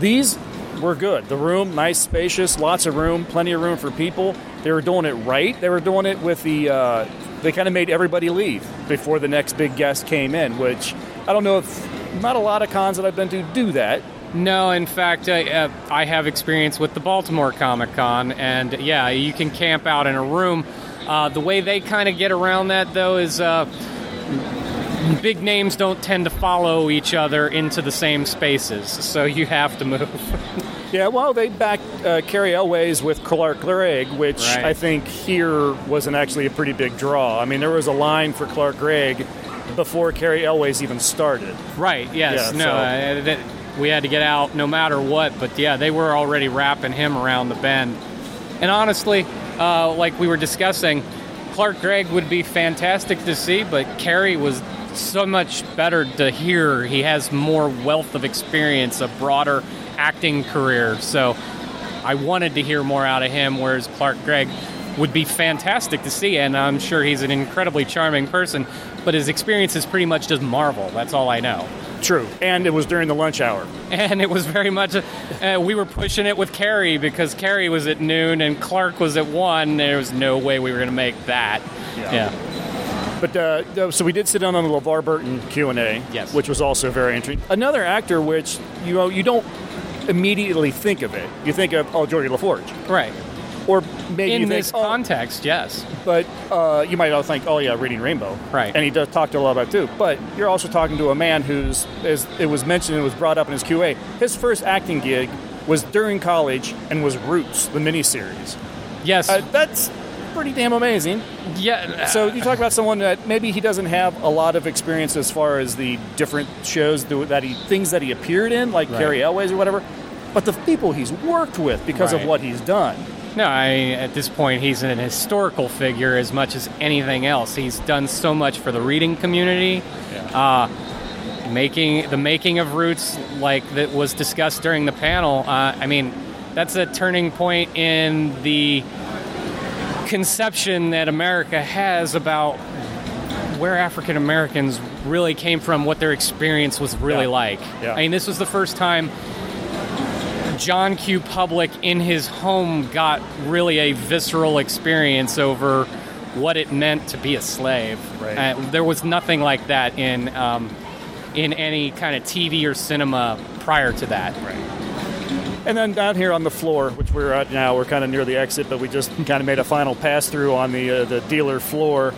these were good. The room, nice, spacious, lots of room, plenty of room for people. They were doing it right. They were doing it with the. Uh, they kind of made everybody leave before the next big guest came in, which I don't know if not a lot of cons that I've been to do that. No, in fact, I, uh, I have experience with the Baltimore Comic Con, and yeah, you can camp out in a room. Uh, the way they kind of get around that, though, is uh, big names don't tend to follow each other into the same spaces, so you have to move. Yeah, well, they backed uh, Cary Elwes with Clark Gregg, which Right. I think here wasn't actually a pretty big draw. I mean, there was a line for Clark Gregg before Cary Elwes even started. Right. Yes. Yeah, no. so- Uh, that, we had to get out no matter what. But yeah, they were already wrapping him around the bend. And honestly, uh, like we were discussing, Clark Gregg would be fantastic to see, but Cary was so much better to hear. He has more wealth of experience, a broader acting career. So I wanted to hear more out of him, whereas Clark Gregg would be fantastic to see, and I'm sure he's an incredibly charming person, but his experience is pretty much just Marvel. That's all I know. True. And it was during the lunch hour. And it was very much, uh, we were pushing it with Cary because Cary was at noon and Clark was at 1. There was no way we were going to make that. Yeah. But uh, so we did sit down on the LeVar Burton Q and A, Yes. which was also very interesting. Another actor, which you know, you don't immediately think of it. You think of oh, Geordi La Forge, Right. Or maybe In think, this oh, context, yes. but uh, you might also think, oh yeah, Reading Rainbow, Right. And he does talk to a lot about it too. But you're also talking to a man who's, as it was mentioned, and was brought up in his QA. His first acting gig was during college and was Roots, the miniseries. Yes. Uh, that's pretty damn amazing. yeah. So you talk about someone that maybe he doesn't have a lot of experience as far as the different shows that he things that he appeared in, like Right. Cary Elwes or whatever. But the people he's worked with because Right. of what he's done. No, I, at this point, he's an historical figure as much as anything else. He's done so much for the reading community. Uh, making the making of Roots, like that was discussed during the panel. Uh, I mean, that's a turning point in the conception that America has about where African Americans really came from, what their experience was really Yeah. like. Yeah. I mean, this was the first time John Q. Public in his home got really a visceral experience over what it meant to be a slave. Right. Uh, there was nothing like that in um, in any kind of TV or cinema prior to that. Right. And then down here on the floor, which we're at now, we're kind of near the exit, but we just kind of made a final pass through on the uh, the dealer floor.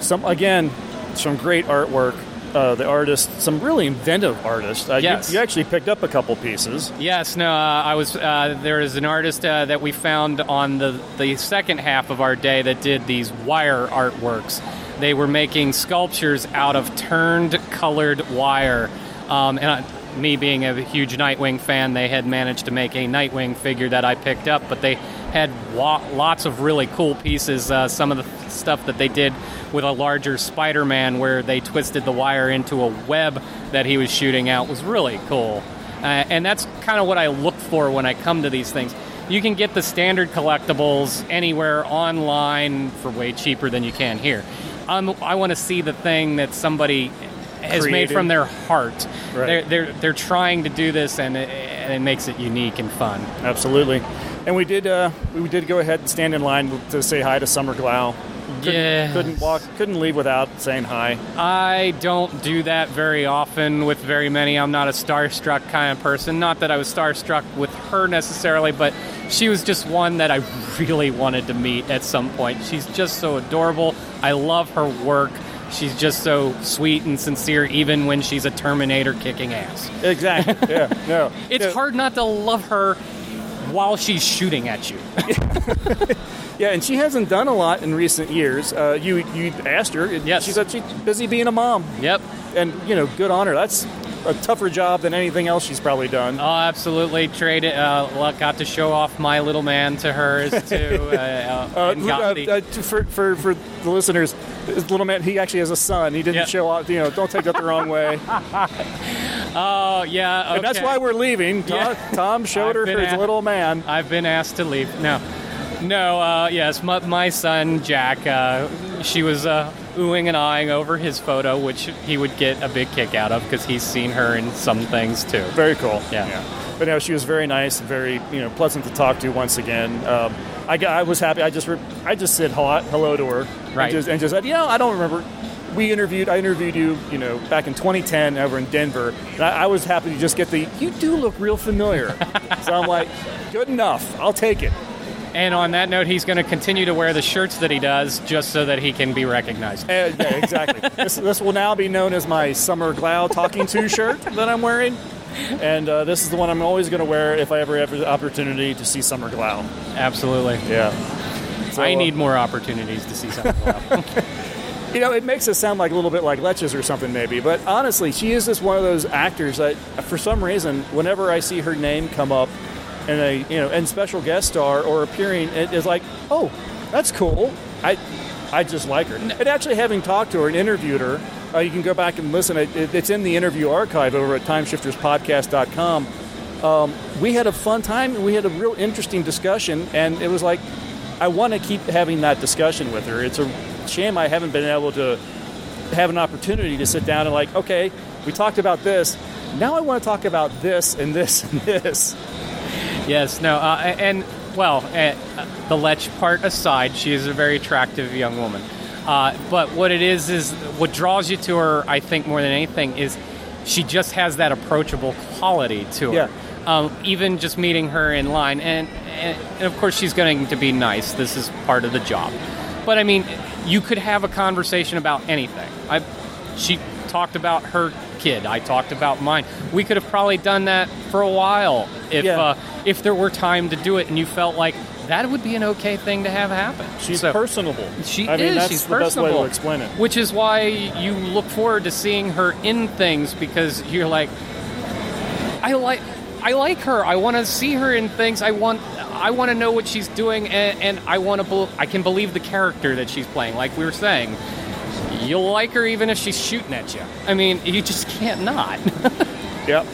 Some again, some great artwork. Uh, the artist, some really inventive artists. Uh, you- Yes. you, actually picked up a couple pieces. Yes, no, uh, I was. Uh, there is an artist uh, that we found on the the second half of our day that did these wire artworks. They were making sculptures out of turned colored wire, um, and I, me being a huge Nightwing fan, they had managed to make a Nightwing figure that I picked up. But they had wa- lots of really cool pieces. Uh, some of the stuff that they did with a larger Spider-Man, where they twisted the wire into a web that he was shooting out, was really cool. Uh, and that's kind of what I look for when I come to these things. You can get the standard collectibles anywhere online for way cheaper than you can here. Um, I want to see the thing that somebody has made from their heart. Right. They're, they're, they're trying to do this, and it, and it makes it unique and fun. Absolutely. And we did uh, we did go ahead and stand in line to say hi to Summer Glau. Couldn't, Yes. couldn't walk, couldn't leave without saying hi. I don't do that very often with very many. I'm not a starstruck kind of person. Not that I was starstruck with her necessarily, but she was just one that I really wanted to meet at some point. She's just so adorable. I love her work. She's just so sweet and sincere, even when she's a Terminator kicking ass. Exactly. yeah. No. It's Yeah. hard not to love her while she's shooting at you. Yeah, and she hasn't done a lot in recent years. Uh, you you asked her. Yes. She said she's busy being a mom. Yep. And you know, good on her. That's a tougher job than anything else she's probably done. Oh, absolutely. Trade Uh, got to show off my little man to hers too. Uh, uh, Uh, the- uh, for, for, for the listeners, little man, he actually has a son. He didn't Yeah. show off, you know, don't take that the wrong way. Oh yeah, And that's why we're leaving. Tom, Yeah. Tom showed her his little man. I've been asked to leave. No, no. Uh, yes, my, my son Jack. Uh, she was uh, oohing and eyeing over his photo, which he would get a big kick out of because he's seen her in some things too. Very cool. Yeah. yeah. But no, she was very nice and very you know pleasant to talk to once again. Um, I, I was happy. I just re- I just said hello, hello to her. Right. And just, and just said, you know, I don't remember. We interviewed. I interviewed you, you know, back in 2010 over in Denver. And I, I was happy to just get the. You do look real familiar. so I'm like, good enough. I'll take it. And on that note, he's going to continue to wear the shirts that he does just so that he can be recognized. Uh, yeah, exactly. this, this will now be known as my Summer Glau Talking To shirt that I'm wearing. And uh, this is the one I'm always going to wear if I ever have the opportunity to see Summer Glau. Absolutely. Yeah. So, I uh, need more opportunities to see something. You know, it makes us sound like a little bit like Leches or something, maybe. But honestly, she is just one of those actors that, for some reason, whenever I see her name come up in a you know and special guest star or appearing, it is like, oh, that's cool. I I just like her. And actually, having talked to her and interviewed her, uh, you can go back and listen. It, it, it's in the interview archive over at TimeshiftersPodcast.com. Um, we had a fun time. We had a real interesting discussion, and it was like, I want to keep having that discussion with her. It's a shame I haven't been able to have an opportunity to sit down and like, okay, we talked about this. Now I want to talk about this and this and this. yes, no, uh, and well, uh, the Lech part aside, she is a very attractive young woman. Uh, but what it is is what draws you to her, I think, more than anything, is she just has that approachable quality to her. Yeah. Um, even just meeting her in line, and, and and of course she's going to be nice. This is part of the job. But I mean, you could have a conversation about anything. I, she talked about her kid. I talked about mine. We could have probably done that for a while if Yeah. uh, if there were time to do it, and you felt like that would be an okay thing to have happen. She's So- personable. She I mean, is. that's She's the best way to explain it. Which is why you look forward to seeing her in things because you're like, I like, I like her. I want to see her in things. I want, I want to know what she's doing, and, and I want to, bel I can believe the character that she's playing. Like we were saying, you'll like her even if she's shooting at you. I mean, you just can't not. Yep.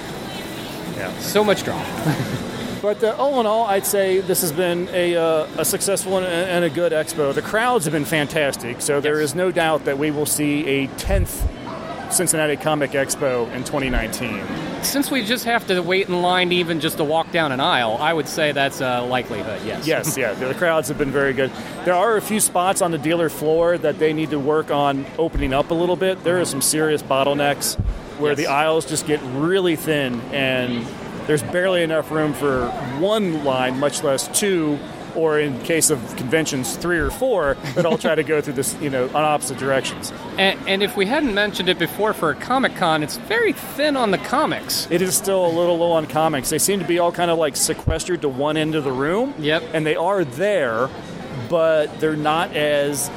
Yeah. so much drama. But uh, all in all, I'd say this has been a, uh, a successful and, and a good expo. The crowds have been fantastic, so there is no doubt that we will see a 10th Cincinnati Comic Expo in 2019. Since we just have to wait in line even just to walk down an aisle, I would say that's a likelihood. Yes. Yes, yeah, the crowds have been very good. There are a few spots on the dealer floor that they need to work on opening up a little bit. There are some serious bottlenecks where Yes. the aisles just get really thin and there's barely enough room for one line, much less two, or in case of conventions, three or four that all try to go through this, you know, on opposite directions. And, and if we hadn't mentioned it before for a Comic Con, it's very thin on the comics. It is still a little low on comics. They seem to be all kind of like sequestered to one end of the room. Yep. And they are there, but they're not as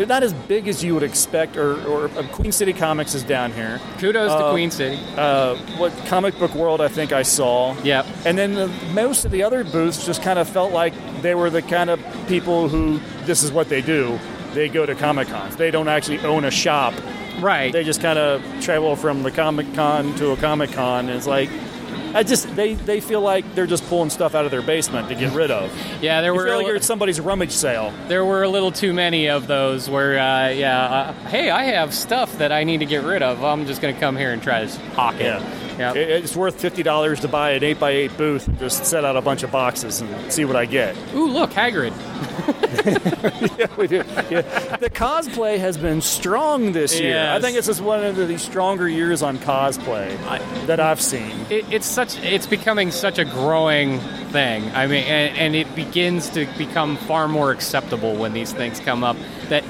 they're not as big as you would expect. Or, or uh, Queen City Comics is down here. Kudos to Uh, Queen City. Uh, what Comic Book World I think I saw. Yep. And then the, most of the other booths just kind of felt like they were the kind of people who this is what they do. They go to Comic Cons. They don't actually own a shop. Right. They just kind of travel from the Comic Con to a Comic Con. And it's like, I just they, they feel like they're just pulling stuff out of their basement to get rid of. Yeah, there You were feel like you're at somebody's rummage sale. there were a little too many of those where, uh, yeah, uh, hey, I have stuff that I need to get rid of. I'm just going to come here and try to hawk it. Yep. It- It's worth fifty dollars to buy an eight by eight booth and just set out a bunch of boxes and see what I get. Ooh, look, Hagrid. yeah, we do. Yeah. The cosplay has been strong this year. I think it's just one of the stronger years on cosplay that I've seen. It, it's such it's becoming such a growing thing. I mean, and, and it begins to become far more acceptable when these things come up. That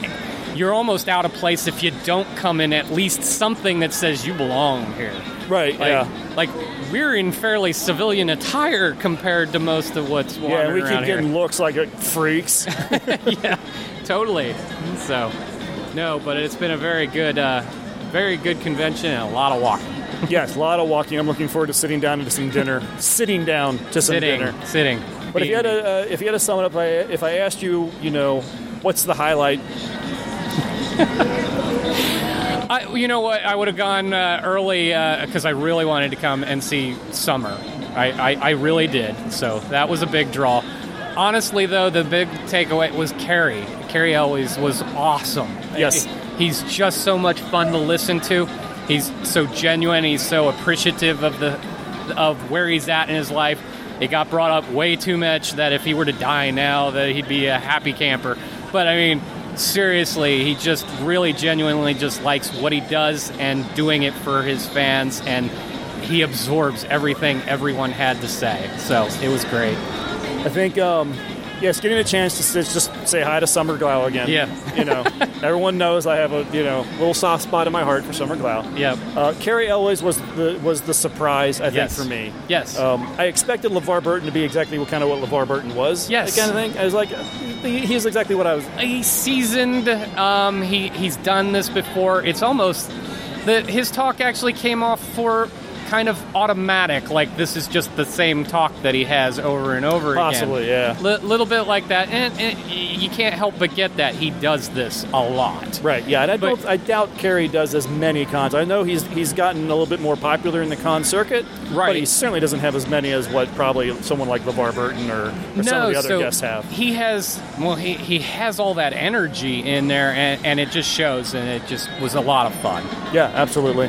you're almost out of place if you don't come in at least something that says you belong here. Right. Like, yeah. like we're in fairly civilian attire compared to most of what's Yeah, we keep here. getting looks like freaks. yeah, totally. So, no, but it's been a very good, uh, very good convention and a lot of walking. yes, a lot of walking. I'm looking forward to sitting down to some dinner. sitting down to some Sitting, dinner. sitting. But if you had to, uh, if you had to sum it up, if I asked you, you know, what's the highlight? I, you know what? I would have gone uh, early because I really wanted to come and see Summer. I, I, I really did. So that was a big draw. Uh, honestly, though, the big takeaway was Cary. Cary Elwes was awesome. Yes. he's just so much fun to listen to. He's so genuine. He's so appreciative of the of where he's at in his life. It got brought up way too much that if he were to die now, that he'd be a happy camper. But I mean, seriously, he just really genuinely just likes what he does and doing it for his fans, and he absorbs everything everyone had to say. So it was great. I think, um, yes, getting a chance to just say hi to Summer Glau again. Yeah. you know, everyone knows I have a you know little soft spot in my heart for Summer Glau. Yeah. Uh, Cary Elwes was the was the surprise I think Yes. for me. Yes. Um, I expected LeVar Burton to be exactly what kind of what LeVar Burton was. Yes. That kind of thing. I was like, he- he's exactly what I was. He's seasoned. Um, he he's done this before. It's almost that his talk actually came off for kind of automatic. Like this is just the same talk that he has over and over Possibly, again. Possibly, yeah. Li- little bit like that, and, and you can't help but get that he does this a lot. Right. Yeah, and I But-. I doubt Cary does as many cons. I know he's he's gotten a little bit more popular in the con circuit, Right. But he certainly doesn't have as many as what probably someone like LeVar Burton or, or some of the other so guests have. He has well, he, he has all that energy in there, and, and it just shows, and it just was a lot of fun. Yeah, absolutely.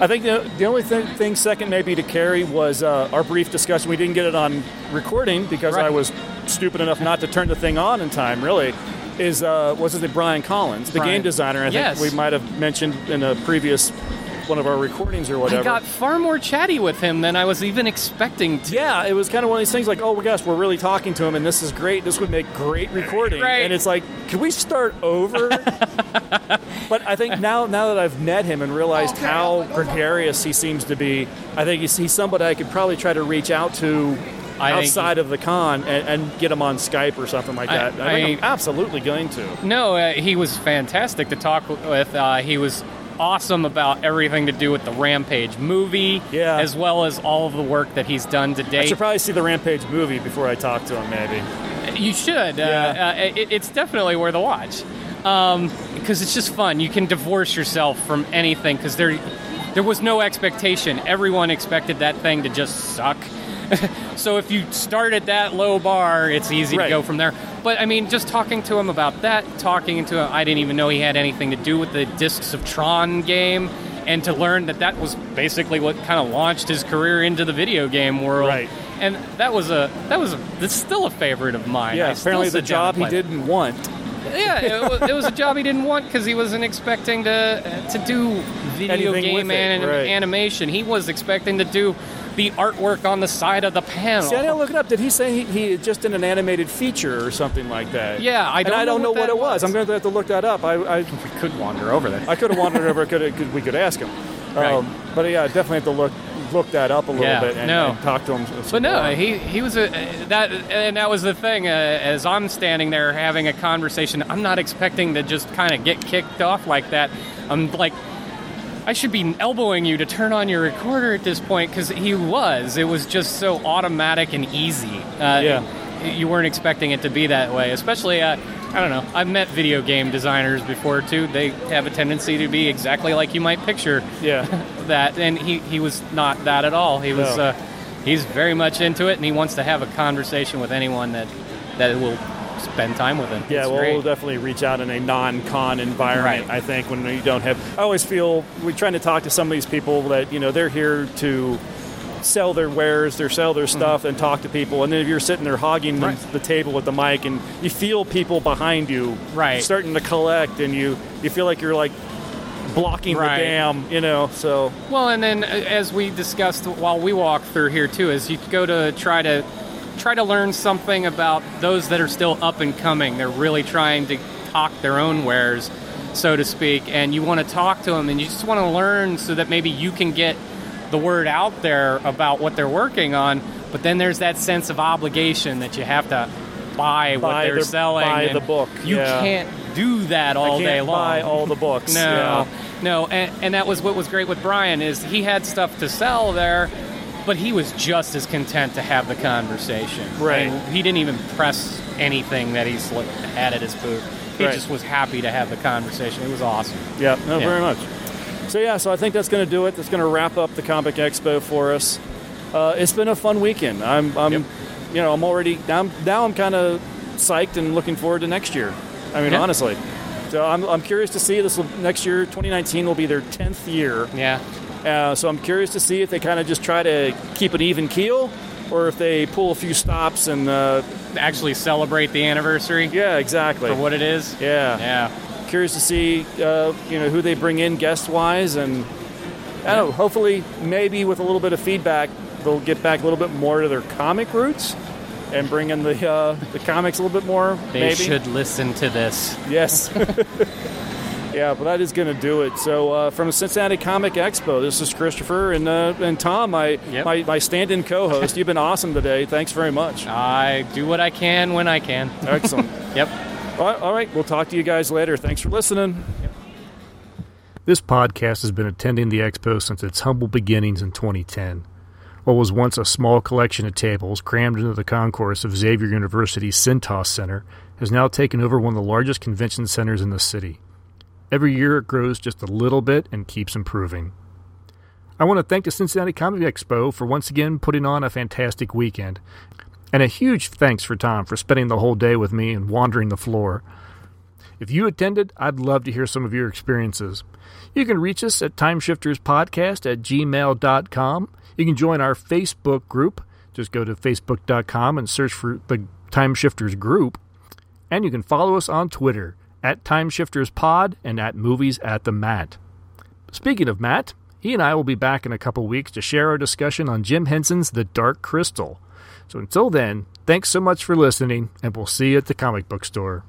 I think the, the only thing, thing second maybe to Cary was uh, our brief discussion. We didn't get it on recording because I was stupid enough not to turn the thing on in time. Really, is uh, was it Brian Collins, the Brian- game designer? I Yes. think we might have mentioned in a previous one of our recordings or whatever. I got far more chatty with him than I was even expecting to. Yeah, it was kind of one of these things like, oh my gosh, we're really talking to him, and this is great. This would make great recording. Right. And it's like, can we start over? but I think now, now that I've met him and realized how gregarious he seems to be, I think he's, he's somebody I could probably try to reach out to I outside of the con and, and get him on Skype or something like I- that. I, think I- I'm absolutely going to. No, uh, he was fantastic to talk with. Uh, he was awesome about everything to do with the Rampage movie, Yeah. as well as all of the work that he's done to I should probably see the Rampage movie before I talk to him, maybe. You should. Yeah. Uh, uh, it, it's definitely worth a watch because it's just fun. You can divorce yourself from anything because there, there was no expectation. Everyone expected that thing to just suck. so if you start at that low bar, it's easy Right. to go from there. But I mean, just talking to him about that, talking to him, I didn't even know he had anything to do with the Discs of Tron game. And to learn that that was basically what kind of launched his career into the video game world, Right. And that was a that was a, that's still a favorite of mine. Yeah, I apparently the job he didn't want. Yeah, it was, it was a job he didn't want because he wasn't expecting to to do video Anything game it, anim- right. animation. He was expecting to do the artwork on the side of the panel. See, I didn't look it up. Did he say he, he just did an animated feature or something like that? Yeah, I don't I don't know know what what, it was. was. I'm going to have to look that up. I, I we could wander over there. I could have wandered over. Could, could we could ask him? Right. Um, but yeah, I definitely have to look look that up a little Yeah, bit and, no. and talk to him. But no, more. he he was a that and that was the thing. Uh, as I'm standing there having a conversation, I'm not expecting to just kind of get kicked off like that. I'm like, I should be elbowing you to turn on your recorder at this point because he was. It was just so automatic and easy. Uh, Yeah. You weren't expecting it to be that way, especially. Uh, I don't know. I've met video game designers before too. They have a tendency to be exactly like you might picture yeah, that, and he, he was not that at all. He was No. uh, he's very much into it, and he wants to have a conversation with anyone that that will spend time with him. yeah. Well, we'll definitely reach out in a non-con environment. Right. I think when we don't have. I always feel we're trying to talk to some of these people that you know they're here to sell their wares, they sell their stuff, and talk to people. And then if you're sitting there hogging the- Mm-hmm. Right. the, table with the mic, and you feel people behind you, Right. starting to collect, and you you feel like you're like blocking Right. the dam, you know. So Well, and then uh, as we discussed while we walk through here too, is you go to try to try to learn something about those that are still up and coming. They're really trying to talk their own wares, so to speak, and you want to talk to them, and you just want to learn so that maybe you can get the word out there about what they're working on. But then there's that sense of obligation that you have to buy, what they're the- selling. buy the book, You yeah. can't do that all I can't day long. buy all the books. No, yeah. no, and, and that was what was great with Brian is he had stuff to sell there, but he was just as content to have the conversation. Right. And he didn't even press anything that he's had at his booth. He Right. just was happy to have the conversation. It was awesome. Yeah, no, Yeah. very much. So yeah, so I think that's going to do it. That's going to wrap up the Comic Expo for us. Uh, it's been a fun weekend. I'm I'm you know, I'm already now. I'm, now I'm kind of psyched and looking forward to next year. I mean, Yeah. honestly. So I'm, I'm curious to see this will, next year. 2019 will be their 10th year. Yeah. Uh, so I'm curious to see if they kind of just try to keep an even keel, or if they pull a few stops and uh, actually celebrate the anniversary. Yeah, exactly. For what it is. Yeah. Yeah. Curious to see, uh, you know, who they bring in guest wise, and I don't know. Hopefully, maybe with a little bit of feedback, they'll get back a little bit more to their comic roots and bring in the uh, the comics a little bit more. They maybe. should listen to this. Yes. yeah, but that is going to do it. So uh, from the Cincinnati Comic Expo, this is Christopher and uh, and Tom, my my, my stand-in co-host. You've been awesome today. Thanks very much. I do what I can when I can. Excellent. yep. All right, all right, we'll talk to you guys later. Thanks for listening. This podcast has been attending the expo since its humble beginnings in 2010. What was once a small collection of tables crammed into the concourse of Xavier University's Cintas Center has now taken over one of the largest convention centers in the city. Every year it grows just a little bit and keeps improving. I want to thank the Cincinnati Comic Expo for once again putting on a fantastic weekend. And a huge thanks for Tom for spending the whole day with me and wandering the floor. If you attended, I'd love to hear some of your experiences. You can reach us at timeshifterspodcast at gmail.com. You can join our Facebook group. Just go to facebook.com and search for the Timeshifters group. And you can follow us on Twitter at TimeshiftersPod and at Movies at the Mat. Speaking of Matt, he and I will be back in a couple weeks to share our discussion on Jim Henson's The Dark Crystal. So until then, thanks so much for listening, and we'll see you at the comic book store.